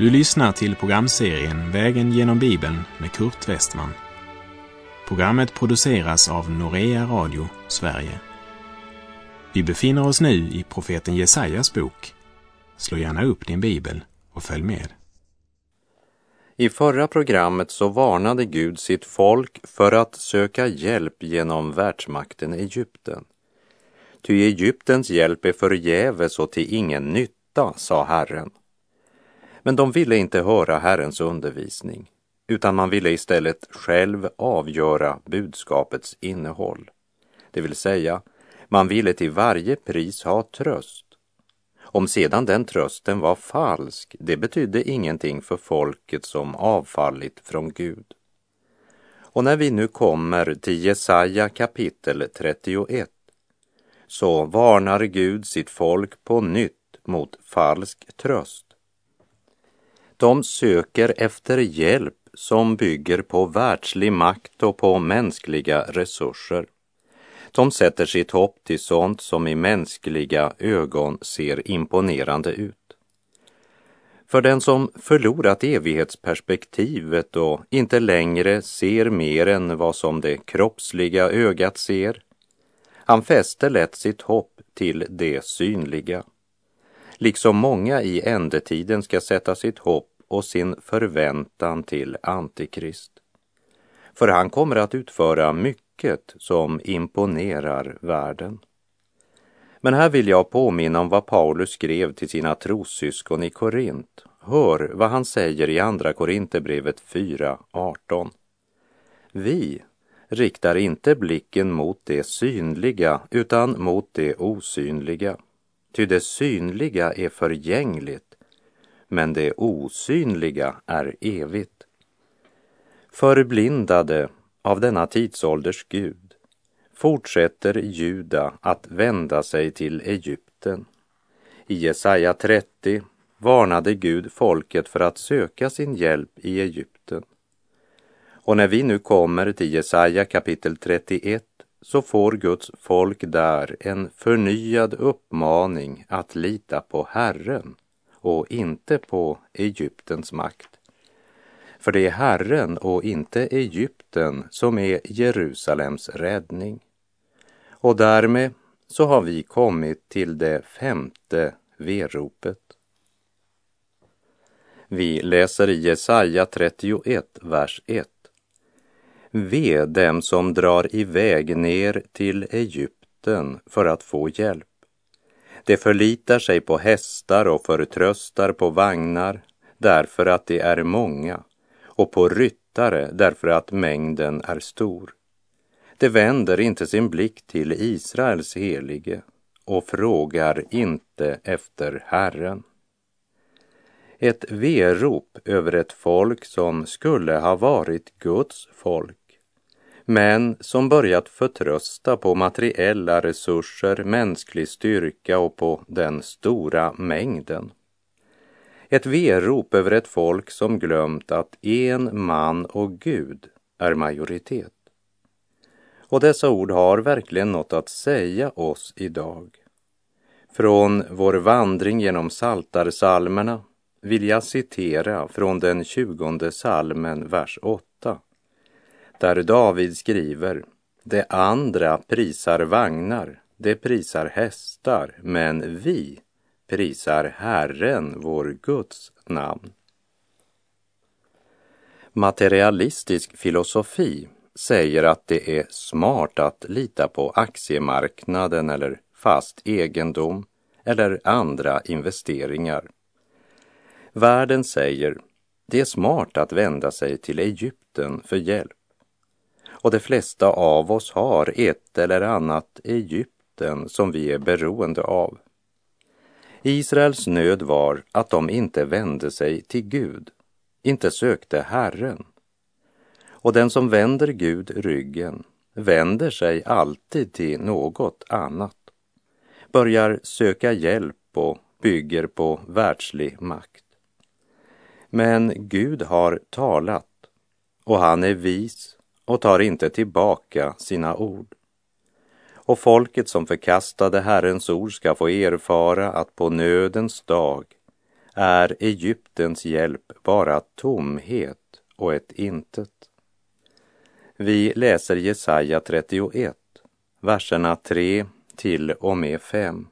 Du lyssnar till programserien Vägen genom Bibeln med Kurt Westman. Programmet produceras av Norea Radio Sverige. Vi befinner oss nu i profeten Jesajas bok. Slå gärna upp din bibel och följ med. I förra programmet så varnade Gud sitt folk för att söka hjälp genom världsmakten Egypten. Ty Egyptens hjälp är förgäves och till ingen nytta, sa Herren. Men de ville inte höra Herrens undervisning, utan man ville istället själv avgöra budskapets innehåll. Det vill säga, man ville till varje pris ha tröst. Om sedan den trösten var falsk, det betydde ingenting för folket som avfallit från Gud. Och när vi nu kommer till Jesaja kapitel 31 så varnar Gud sitt folk på nytt mot falsk tröst. De söker efter hjälp som bygger på världslig makt och på mänskliga resurser. De sätter sitt hopp till sånt som i mänskliga ögon ser imponerande ut. För den som förlorat evighetsperspektivet och inte längre ser mer än vad som det kroppsliga ögat ser, han fäster lätt sitt hopp till det synliga. Liksom många i ändetiden ska sätta sitt hopp och sin förväntan till Antikrist. För han kommer att utföra mycket som imponerar världen. Men här vill jag påminna om vad Paulus skrev till sina trossyskon i Korint. Hör vad han säger i Andra Korinthierbrevet 4.18. Vi riktar inte blicken mot det synliga utan mot det osynliga. Ty det synliga är förgängligt, men det osynliga är evigt. Förblindade av denna tidsålders Gud fortsätter Juda att vända sig till Egypten. I Jesaja 30 varnade Gud folket för att söka sin hjälp i Egypten. Och när vi nu kommer till Jesaja kapitel 31 så får Guds folk där en förnyad uppmaning att lita på Herren och inte på Egyptens makt. För det är Herren och inte Egypten som är Jerusalems räddning. Och därmed så har vi kommit till det femte veropet. Vi läser i Jesaja 31, vers 1. Ve dem som drar iväg ner till Egypten för att få hjälp. De förlitar sig på hästar och förtröstar på vagnar därför att de är många och på ryttare därför att mängden är stor. De vänder inte sin blick till Israels helige och frågar inte efter Herren. Ett verop över ett folk som skulle ha varit Guds folk men som börjat förtrösta på materiella resurser, mänsklig styrka och på den stora mängden. Ett verop över ett folk som glömt att en man och Gud är majoritet. Och dessa ord har verkligen något att säga oss idag. Från vår vandring genom Saltarsalmerna vill jag citera från den tjugonde salmen, vers 8 där David skriver Det andra prisar vagnar, det prisar hästar, men vi prisar Herren, vår Guds namn. Materialistisk filosofi säger att det är smart att lita på aktiemarknaden eller fast egendom eller andra investeringar. Världen säger det är smart att vända sig till Egypten för hjälp och de flesta av oss har ett eller annat Egypten som vi är beroende av. Israels nöd var att de inte vände sig till Gud, inte sökte Herren. Och den som vänder Gud ryggen vänder sig alltid till något annat, börjar söka hjälp och bygger på världslig makt. Men Gud har talat och han är vis och tar inte tillbaka sina ord. Och folket som förkastade Herrens ord ska få erfara att på nödens dag är Egyptens hjälp bara tomhet och ett intet. Vi läser Jesaja 31, verserna 3 till och med 5.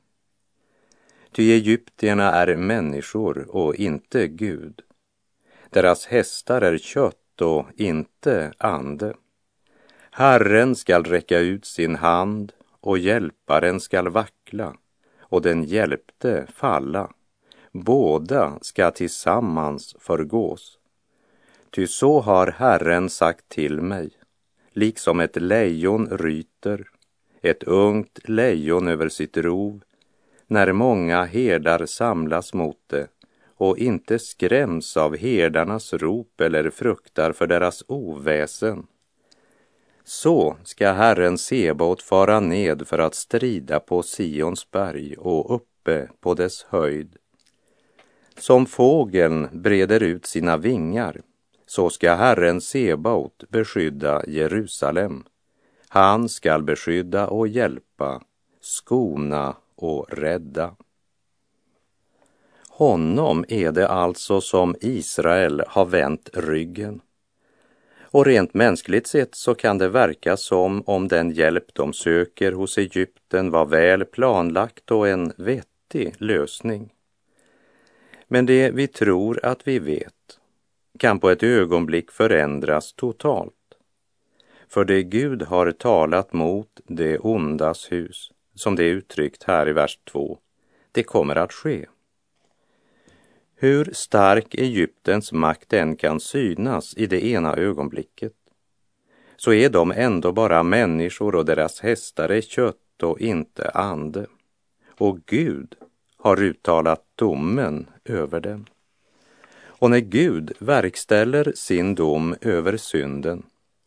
Ty egyptierna är människor och inte Gud. Deras hästar är kött och inte ande. Herren skall räcka ut sin hand och hjälparen skall vackla och den hjälpte falla. Båda ska tillsammans förgås. Ty så har Herren sagt till mig, liksom ett lejon ryter, ett ungt lejon över sitt rov, när många herdar samlas mot det och inte skräms av herdarnas rop eller fruktar för deras oväsen. Så ska Herren Sebaot fara ned för att strida på Sions berg och uppe på dess höjd. Som fågeln breder ut sina vingar, så ska Herren Sebaot beskydda Jerusalem. Han skall beskydda och hjälpa, skona och rädda. Honom är det alltså som Israel har vänt ryggen. Och rent mänskligt sett så kan det verka som om den hjälp de söker hos Egypten var väl planlagt och en vettig lösning. Men det vi tror att vi vet kan på ett ögonblick förändras totalt. För det Gud har talat mot det ondas hus, som det är uttryckt här i vers 2, det kommer att ske. Hur stark Egyptens makt än kan synas i det ena ögonblicket, så är de ändå bara människor och deras hästar är kött och inte ande. Och Gud har uttalat domen över dem. Och när Gud verkställer sin dom över synden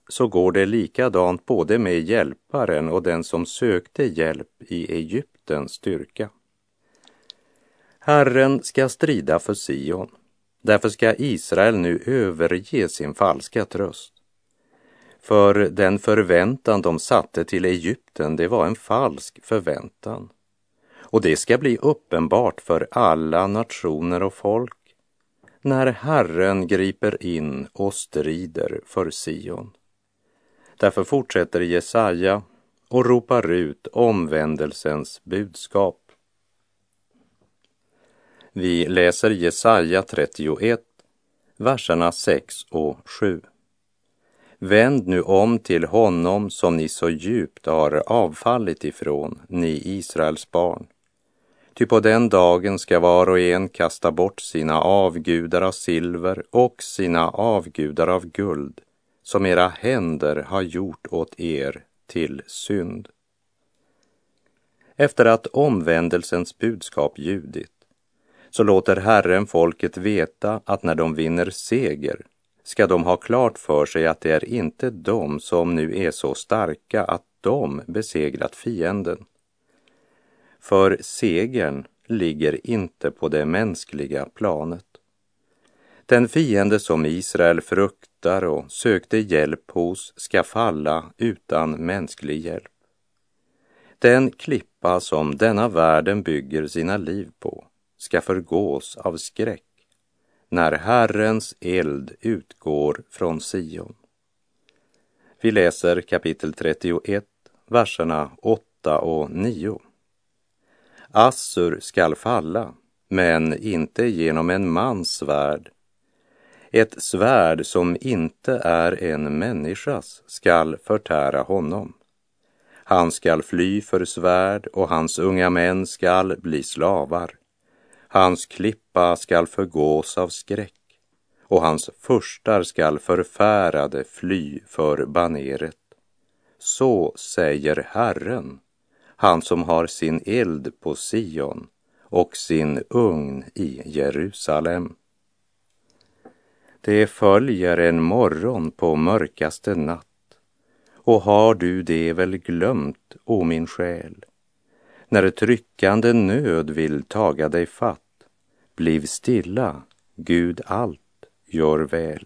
så går det likadant både med hjälparen och den som sökte hjälp i Egyptens styrka. Herren ska strida för Sion. Därför ska Israel nu överge sin falska tröst. För den förväntan de satte till Egypten, det var en falsk förväntan. Och det ska bli uppenbart för alla nationer och folk när Herren griper in och strider för Sion. Därför fortsätter Jesaja och ropar ut omvändelsens budskap. Vi läser Jesaja 31, verserna 6 och 7. Vänd nu om till honom som ni så djupt har avfallit ifrån, ni Israels barn. Ty på den dagen ska var och en kasta bort sina avgudar av silver och sina avgudar av guld, som era händer har gjort åt er till synd. Efter att omvändelsens budskap ljudit så låter Herren folket veta att när de vinner seger ska de ha klart för sig att det är inte de som nu är så starka att de besegrat fienden. För segern ligger inte på det mänskliga planet. Den fiende som Israel fruktar och sökte hjälp hos ska falla utan mänsklig hjälp. Den klippa som denna världen bygger sina liv på ska förgås av skräck när Herrens eld utgår från Sion. Vi läser kapitel 31, verserna 8 och 9. Assur skall falla, men inte genom en mans svärd. Ett svärd som inte är en människas skall förtära honom. Han skall fly för svärd och hans unga män skall bli slavar. Hans klippa skall förgås av skräck och hans furstar skall förfärade fly för baneret. Så säger Herren, han som har sin eld på Sion och sin ugn i Jerusalem. Det följer en morgon på mörkaste natt och har du det väl glömt, o min själ? När tryckande nöd vill taga dig fatt, bliv stilla, Gud allt gör väl.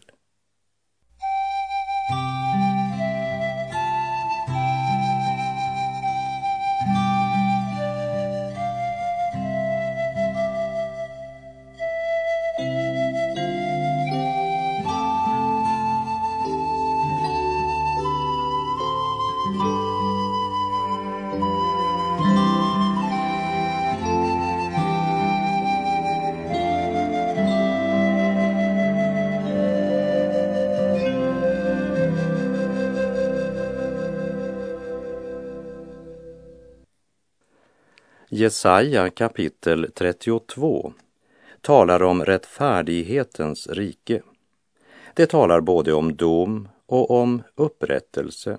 Jesaja kapitel 32 talar om rättfärdighetens rike. Det talar både om dom och om upprättelse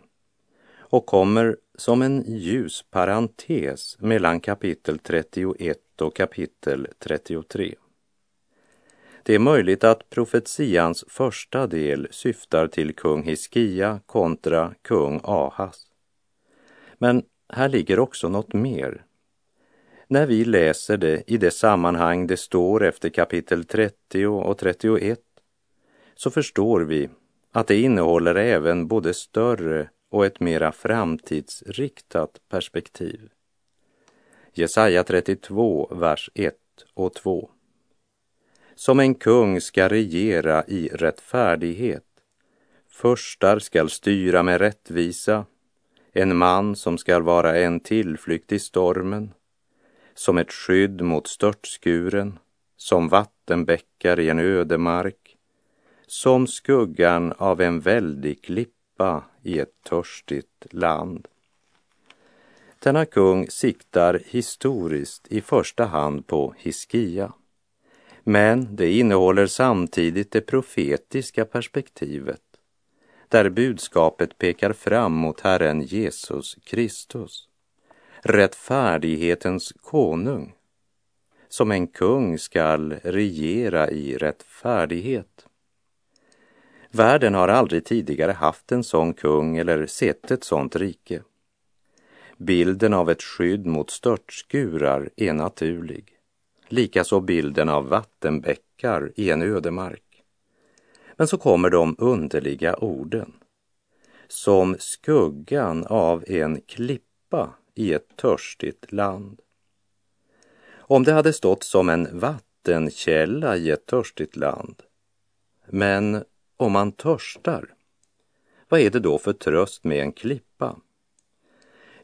och kommer som en ljus parentes mellan kapitel 31 och kapitel 33. Det är möjligt att profetians första del syftar till kung Hiskia kontra kung Ahas. Men här ligger också något mer. När vi läser det i det sammanhang det står efter kapitel 30 och 31 så förstår vi att det innehåller även både större och ett mera framtidsriktat perspektiv. Jesaja 32, vers 1 och 2. Som en kung ska regera i rättfärdighet. Förstar skall styra med rättvisa. En man som skall vara en tillflykt i stormen. Som ett skydd mot störtskuren. Som vattenbäckar i en ödemark. Som skuggan av en väldig klippa i ett törstigt land. Denna kung siktar historiskt i första hand på Hiskia men det innehåller samtidigt det profetiska perspektivet där budskapet pekar fram mot Herren Jesus Kristus, rättfärdighetens konung. Som en kung skall regera i rättfärdighet. Världen har aldrig tidigare haft en sån kung eller sett ett sånt rike. Bilden av ett skydd mot störtskurar är naturlig likaså bilden av vattenbäckar i en ödemark. Men så kommer de underliga orden. Som skuggan av en klippa i ett törstigt land. Om det hade stått som en vattenkälla i ett törstigt land. Men om man törstar, vad är det då för tröst med en klippa?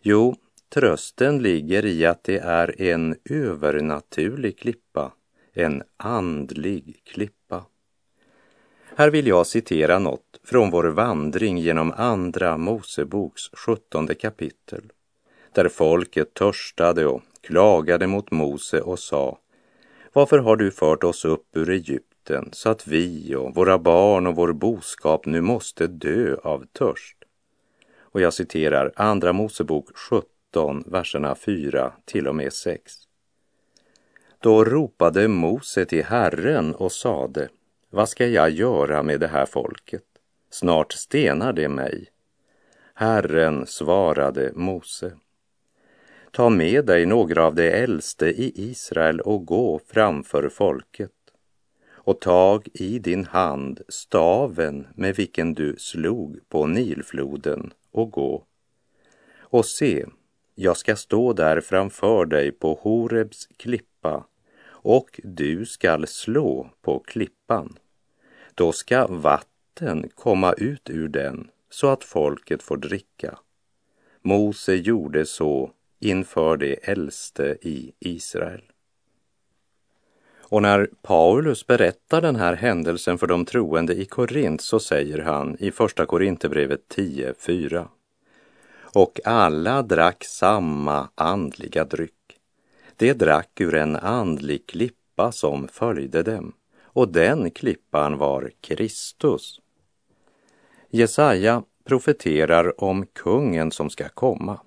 Jo, Trösten ligger i att det är en övernaturlig klippa, en andlig klippa. Här vill jag citera något från vår vandring genom Andra Moseboks sjuttonde kapitel, där folket törstade och klagade mot Mose och sa Varför har du fört oss upp ur Egypten så att vi och våra barn och vår boskap nu måste dö av törst? Och jag citerar Andra Mosebok 17 17, verserna 4 till och med 6. Då ropade Mose till Herren och sade, vad ska jag göra med det här folket? Snart stenar det mig. Herren svarade Mose, ta med dig några av de äldste i Israel och gå framför folket och tag i din hand staven med vilken du slog på Nilfloden och gå. Och se, jag ska stå där framför dig på Horebs klippa och du skall slå på klippan. Då ska vatten komma ut ur den så att folket får dricka. Mose gjorde så inför de äldste i Israel. Och när Paulus berättar den här händelsen för de troende i Korint så säger han i Första Korinthierbrevet 10.4 och alla drack samma andliga dryck. De drack ur en andlig klippa som följde dem och den klippan var Kristus. Jesaja profeterar om kungen som ska komma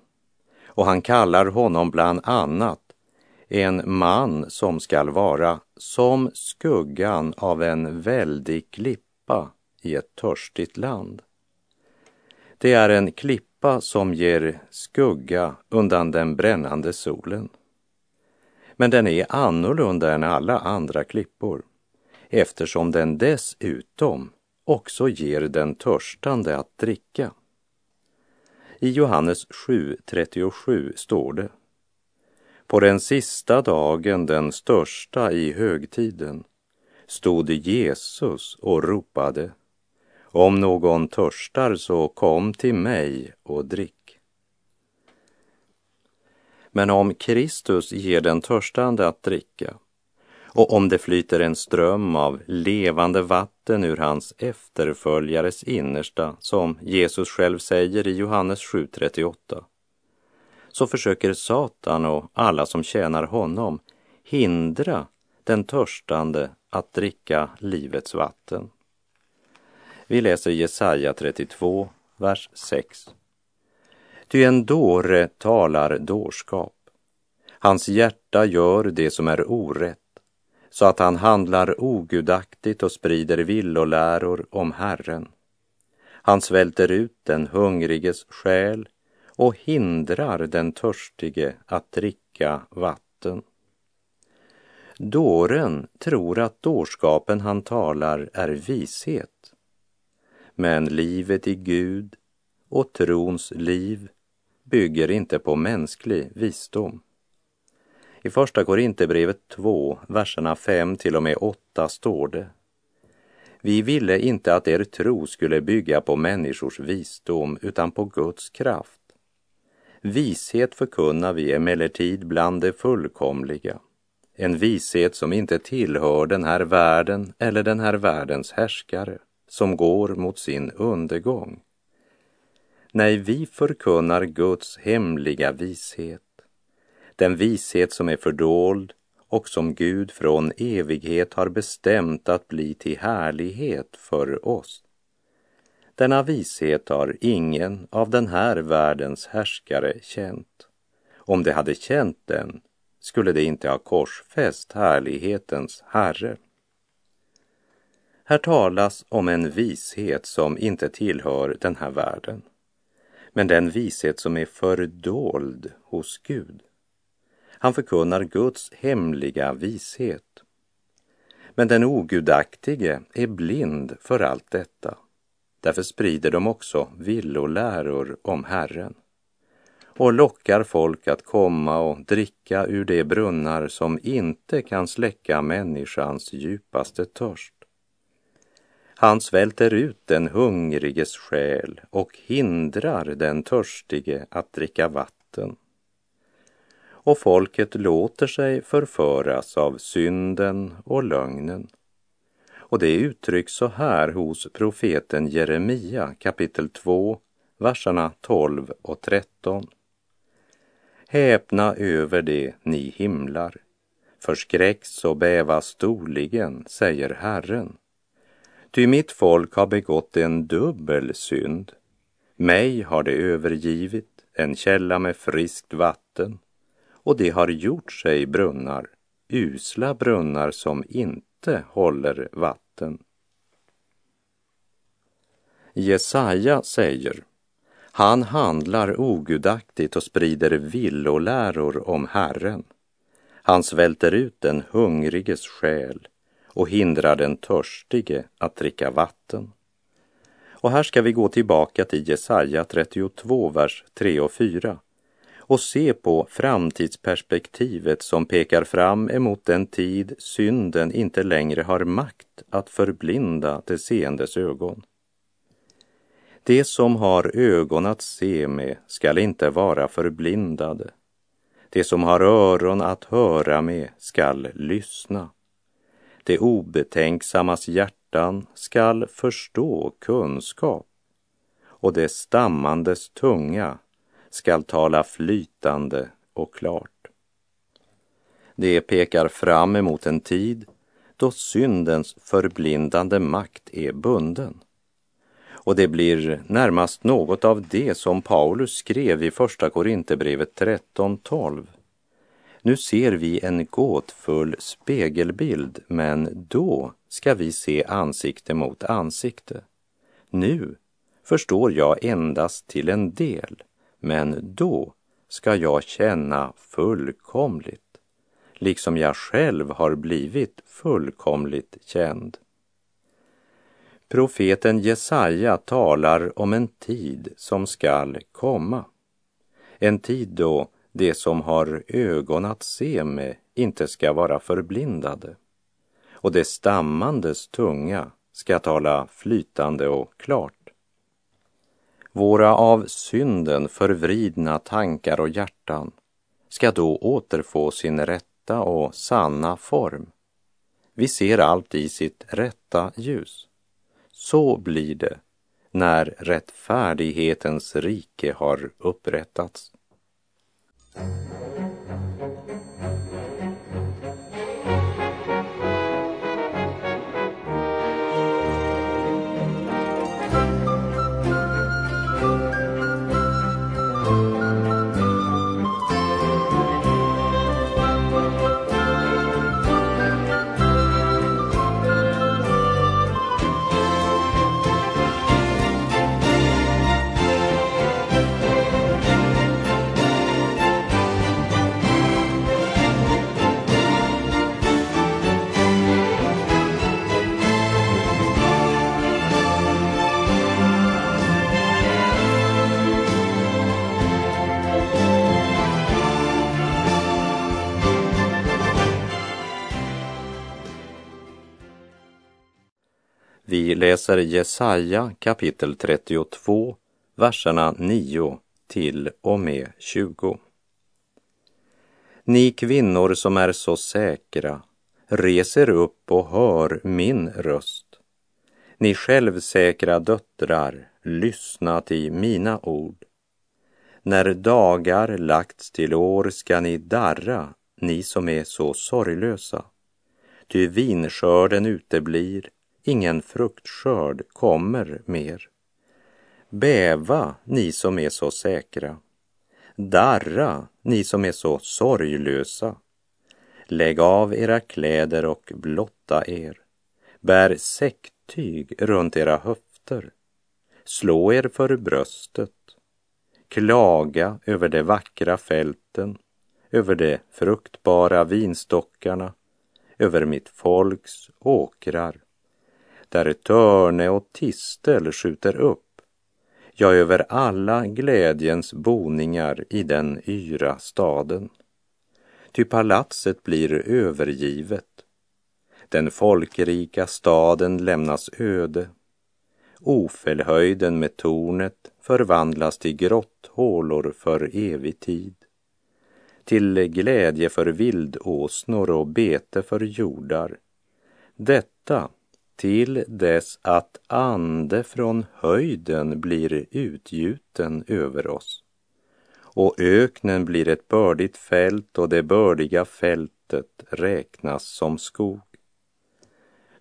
och han kallar honom bland annat en man som skall vara som skuggan av en väldig klippa i ett törstigt land. Det är en klippa som ger skugga undan den brännande solen. Men den är annorlunda än alla andra klippor eftersom den dessutom också ger den törstande att dricka. I Johannes 7.37 står det På den sista dagen, den största i högtiden, stod Jesus och ropade om någon törstar så kom till mig och drick. Men om Kristus ger den törstande att dricka och om det flyter en ström av levande vatten ur hans efterföljares innersta, som Jesus själv säger i Johannes 7.38, så försöker Satan och alla som tjänar honom hindra den törstande att dricka livets vatten. Vi läser Jesaja 32, vers 6. Ty en dåre talar dårskap. Hans hjärta gör det som är orätt, så att han handlar ogudaktigt och sprider villoläror om Herren. Han svälter ut den hungriges själ och hindrar den törstige att dricka vatten. Dåren tror att dårskapen han talar är vishet. Men livet i Gud och trons liv bygger inte på mänsklig visdom. I Första Korinthierbrevet 2, verserna 5 till och med 8 står det. Vi ville inte att er tro skulle bygga på människors visdom utan på Guds kraft. Vishet förkunnar vi emellertid bland det fullkomliga. En vishet som inte tillhör den här världen eller den här världens härskare, som går mot sin undergång. Nej, vi förkunnar Guds hemliga vishet, den vishet som är fördold och som Gud från evighet har bestämt att bli till härlighet för oss. Denna vishet har ingen av den här världens härskare känt. Om de hade känt den skulle de inte ha korsfäst härlighetens Herre. Här talas om en vishet som inte tillhör den här världen, men den vishet som är fördold hos Gud. Han förkunnar Guds hemliga vishet. Men den ogudaktige är blind för allt detta. Därför sprider de också villoläror om Herren och lockar folk att komma och dricka ur de brunnar som inte kan släcka människans djupaste törst. Han svälter ut den hungriges själ och hindrar den törstige att dricka vatten. Och folket låter sig förföras av synden och lögnen. Och det uttrycks så här hos profeten Jeremia kapitel 2, verserna 12 och 13. Häpna över det, ni himlar. Förskräcks och bäva storligen, säger Herren. Ty mitt folk har begått en dubbel synd. Mig har det övergivit, en källa med friskt vatten, och det har gjort sig brunnar, usla brunnar som inte håller vatten. Jesaja säger han handlar ogudaktigt och sprider villoläror om Herren. Han svälter ut den hungriges själ och hindrar den törstige att dricka vatten. Och här ska vi gå tillbaka till Jesaja 32, vers 3 och 4 och se på framtidsperspektivet som pekar fram emot den tid synden inte längre har makt att förblinda det seendes ögon. Det som har ögon att se med skall inte vara förblindade. Det som har öron att höra med skall lyssna. Det obetänksammas hjärtan skall förstå kunskap och det stammandes tunga skall tala flytande och klart. Det pekar fram emot en tid då syndens förblindande makt är bunden. Och det blir närmast något av det som Paulus skrev i Första Korinthierbrevet 13.12. Nu ser vi en gåtfull spegelbild, men då ska vi se ansikte mot ansikte. Nu förstår jag endast till en del, men då ska jag känna fullkomligt, liksom jag själv har blivit fullkomligt känd. Profeten Jesaja talar om en tid som skall komma. En tid då det som har ögon att se med inte ska vara förblindade och det stammandes tunga ska tala flytande och klart. Våra av synden förvridna tankar och hjärtan ska då återfå sin rätta och sanna form. Vi ser allt i sitt rätta ljus. Så blir det när rättfärdighetens rike har upprättats. Vi läser Jesaja kapitel 32, verserna 9 till och med 20. Ni kvinnor som är så säkra, reser upp och hör min röst. Ni självsäkra döttrar, lyssna till mina ord. När dagar lagts till år ska ni darra, ni som är så sorglösa. Ty vinskörden uteblir ingen fruktskörd kommer mer. Bäva, ni som är så säkra. Darra, ni som är så sorglösa. Lägg av era kläder och blotta er. Bär säcktyg runt era höfter. Slå er för bröstet. Klaga över de vackra fälten, över de fruktbara vinstockarna, över mitt folks åkrar där törne och tistel skjuter upp, ja, över alla glädjens boningar i den yra staden. Ty palatset blir övergivet. Den folkrika staden lämnas öde. Ofelhöjden med tornet förvandlas till grotthålor för evig tid. Till glädje för vildåsnor och bete för jordar. Detta till dess att ande från höjden blir utgjuten över oss. Och öknen blir ett bördigt fält och det bördiga fältet räknas som skog.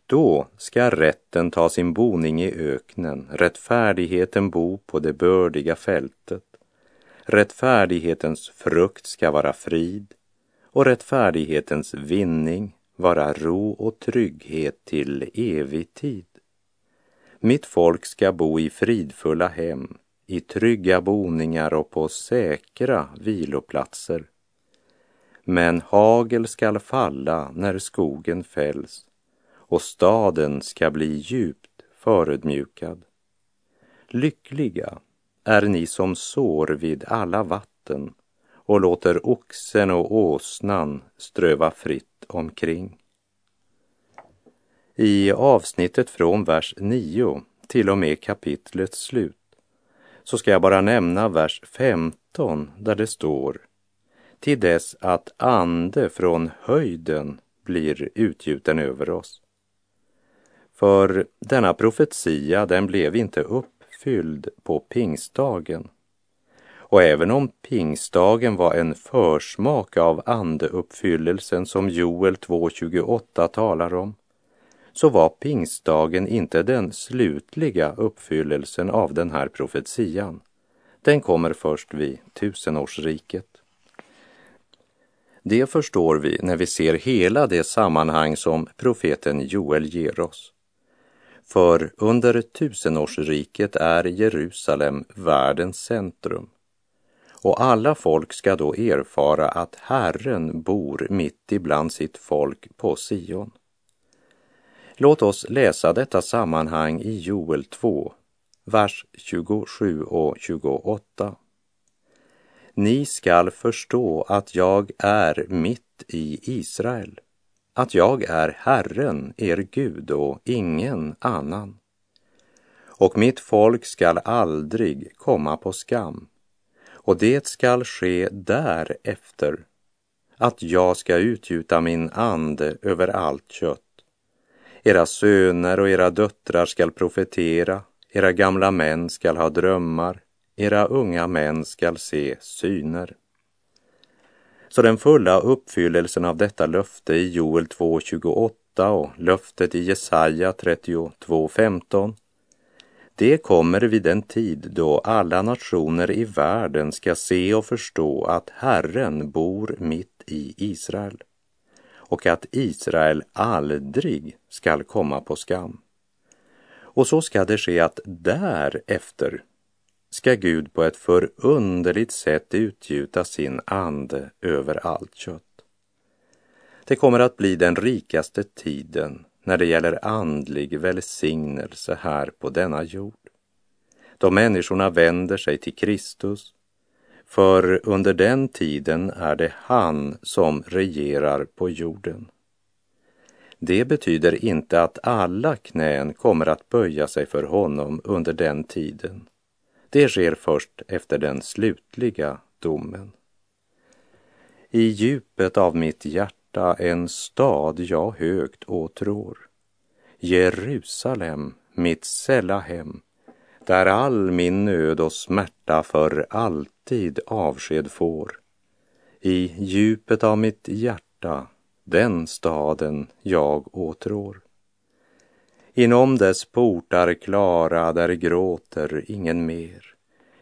Då ska rätten ta sin boning i öknen, rättfärdigheten bo på det bördiga fältet. Rättfärdighetens frukt ska vara frid och rättfärdighetens vinning vara ro och trygghet till evig tid. Mitt folk ska bo i fridfulla hem, i trygga boningar och på säkra viloplatser. Men hagel skall falla när skogen fälls och staden ska bli djupt förödmjukad. Lyckliga är ni som sår vid alla vatten och låter oxen och åsnan ströva fritt omkring. I avsnittet från vers 9 till och med kapitlets slut så ska jag bara nämna vers 15 där det står till dess att ande från höjden blir utgjuten över oss. För denna profetia den blev inte uppfylld på pingstdagen och även om pingstdagen var en försmak av andeuppfyllelsen som Joel 2.28 talar om, så var pingstdagen inte den slutliga uppfyllelsen av den här profetian. Den kommer först vid tusenårsriket. Det förstår vi när vi ser hela det sammanhang som profeten Joel ger oss. För under tusenårsriket är Jerusalem världens centrum och alla folk ska då erfara att Herren bor mitt ibland sitt folk på Sion. Låt oss läsa detta sammanhang i Joel 2, vers 27 och 28. Ni skall förstå att jag är mitt i Israel, att jag är Herren, er Gud och ingen annan. Och mitt folk skall aldrig komma på skam och det skall ske därefter att jag ska utgjuta min ande över allt kött. Era söner och era döttrar skall profetera, era gamla män skall ha drömmar, era unga män skall se syner. Så den fulla uppfyllelsen av detta löfte i Joel 2.28 och löftet i Jesaja 32.15 det kommer vid en tid då alla nationer i världen ska se och förstå att Herren bor mitt i Israel och att Israel aldrig skall komma på skam. Och så ska det ske att därefter ska Gud på ett förunderligt sätt utgjuta sin ande över allt kött. Det kommer att bli den rikaste tiden när det gäller andlig välsignelse här på denna jord. Då människorna vänder sig till Kristus, för under den tiden är det han som regerar på jorden. Det betyder inte att alla knän kommer att böja sig för honom under den tiden. Det sker först efter den slutliga domen. I djupet av mitt hjärta en stad jag högt åtrår. Jerusalem, mitt sälla hem, där all min nöd och smärta för alltid avsked får. I djupet av mitt hjärta, den staden jag åtrår. Inom dess portar klara, där gråter ingen mer.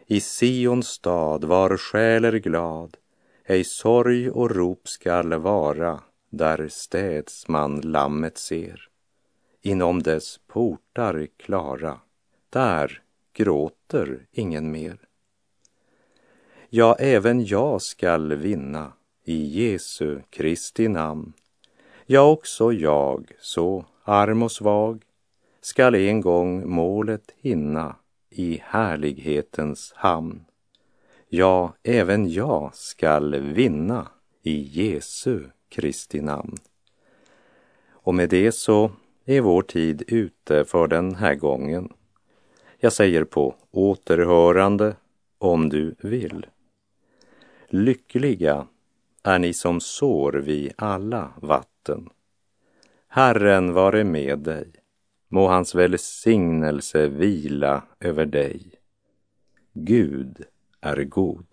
I Sions stad var själ är glad, ej sorg och rop skall vara, där städs man lammet ser. Inom dess portar klara, där gråter ingen mer. Ja, även jag skall vinna i Jesu Kristi namn. Ja, också jag, så arm och svag, skall en gång målet hinna i härlighetens hamn. Ja, även jag skall vinna i Jesu Kristi namn. Och med det så är vår tid ute för den här gången. Jag säger på återhörande om du vill. Lyckliga är ni som sår vid alla vatten. Herren vare med dig. Må hans välsignelse vila över dig. Gud är god.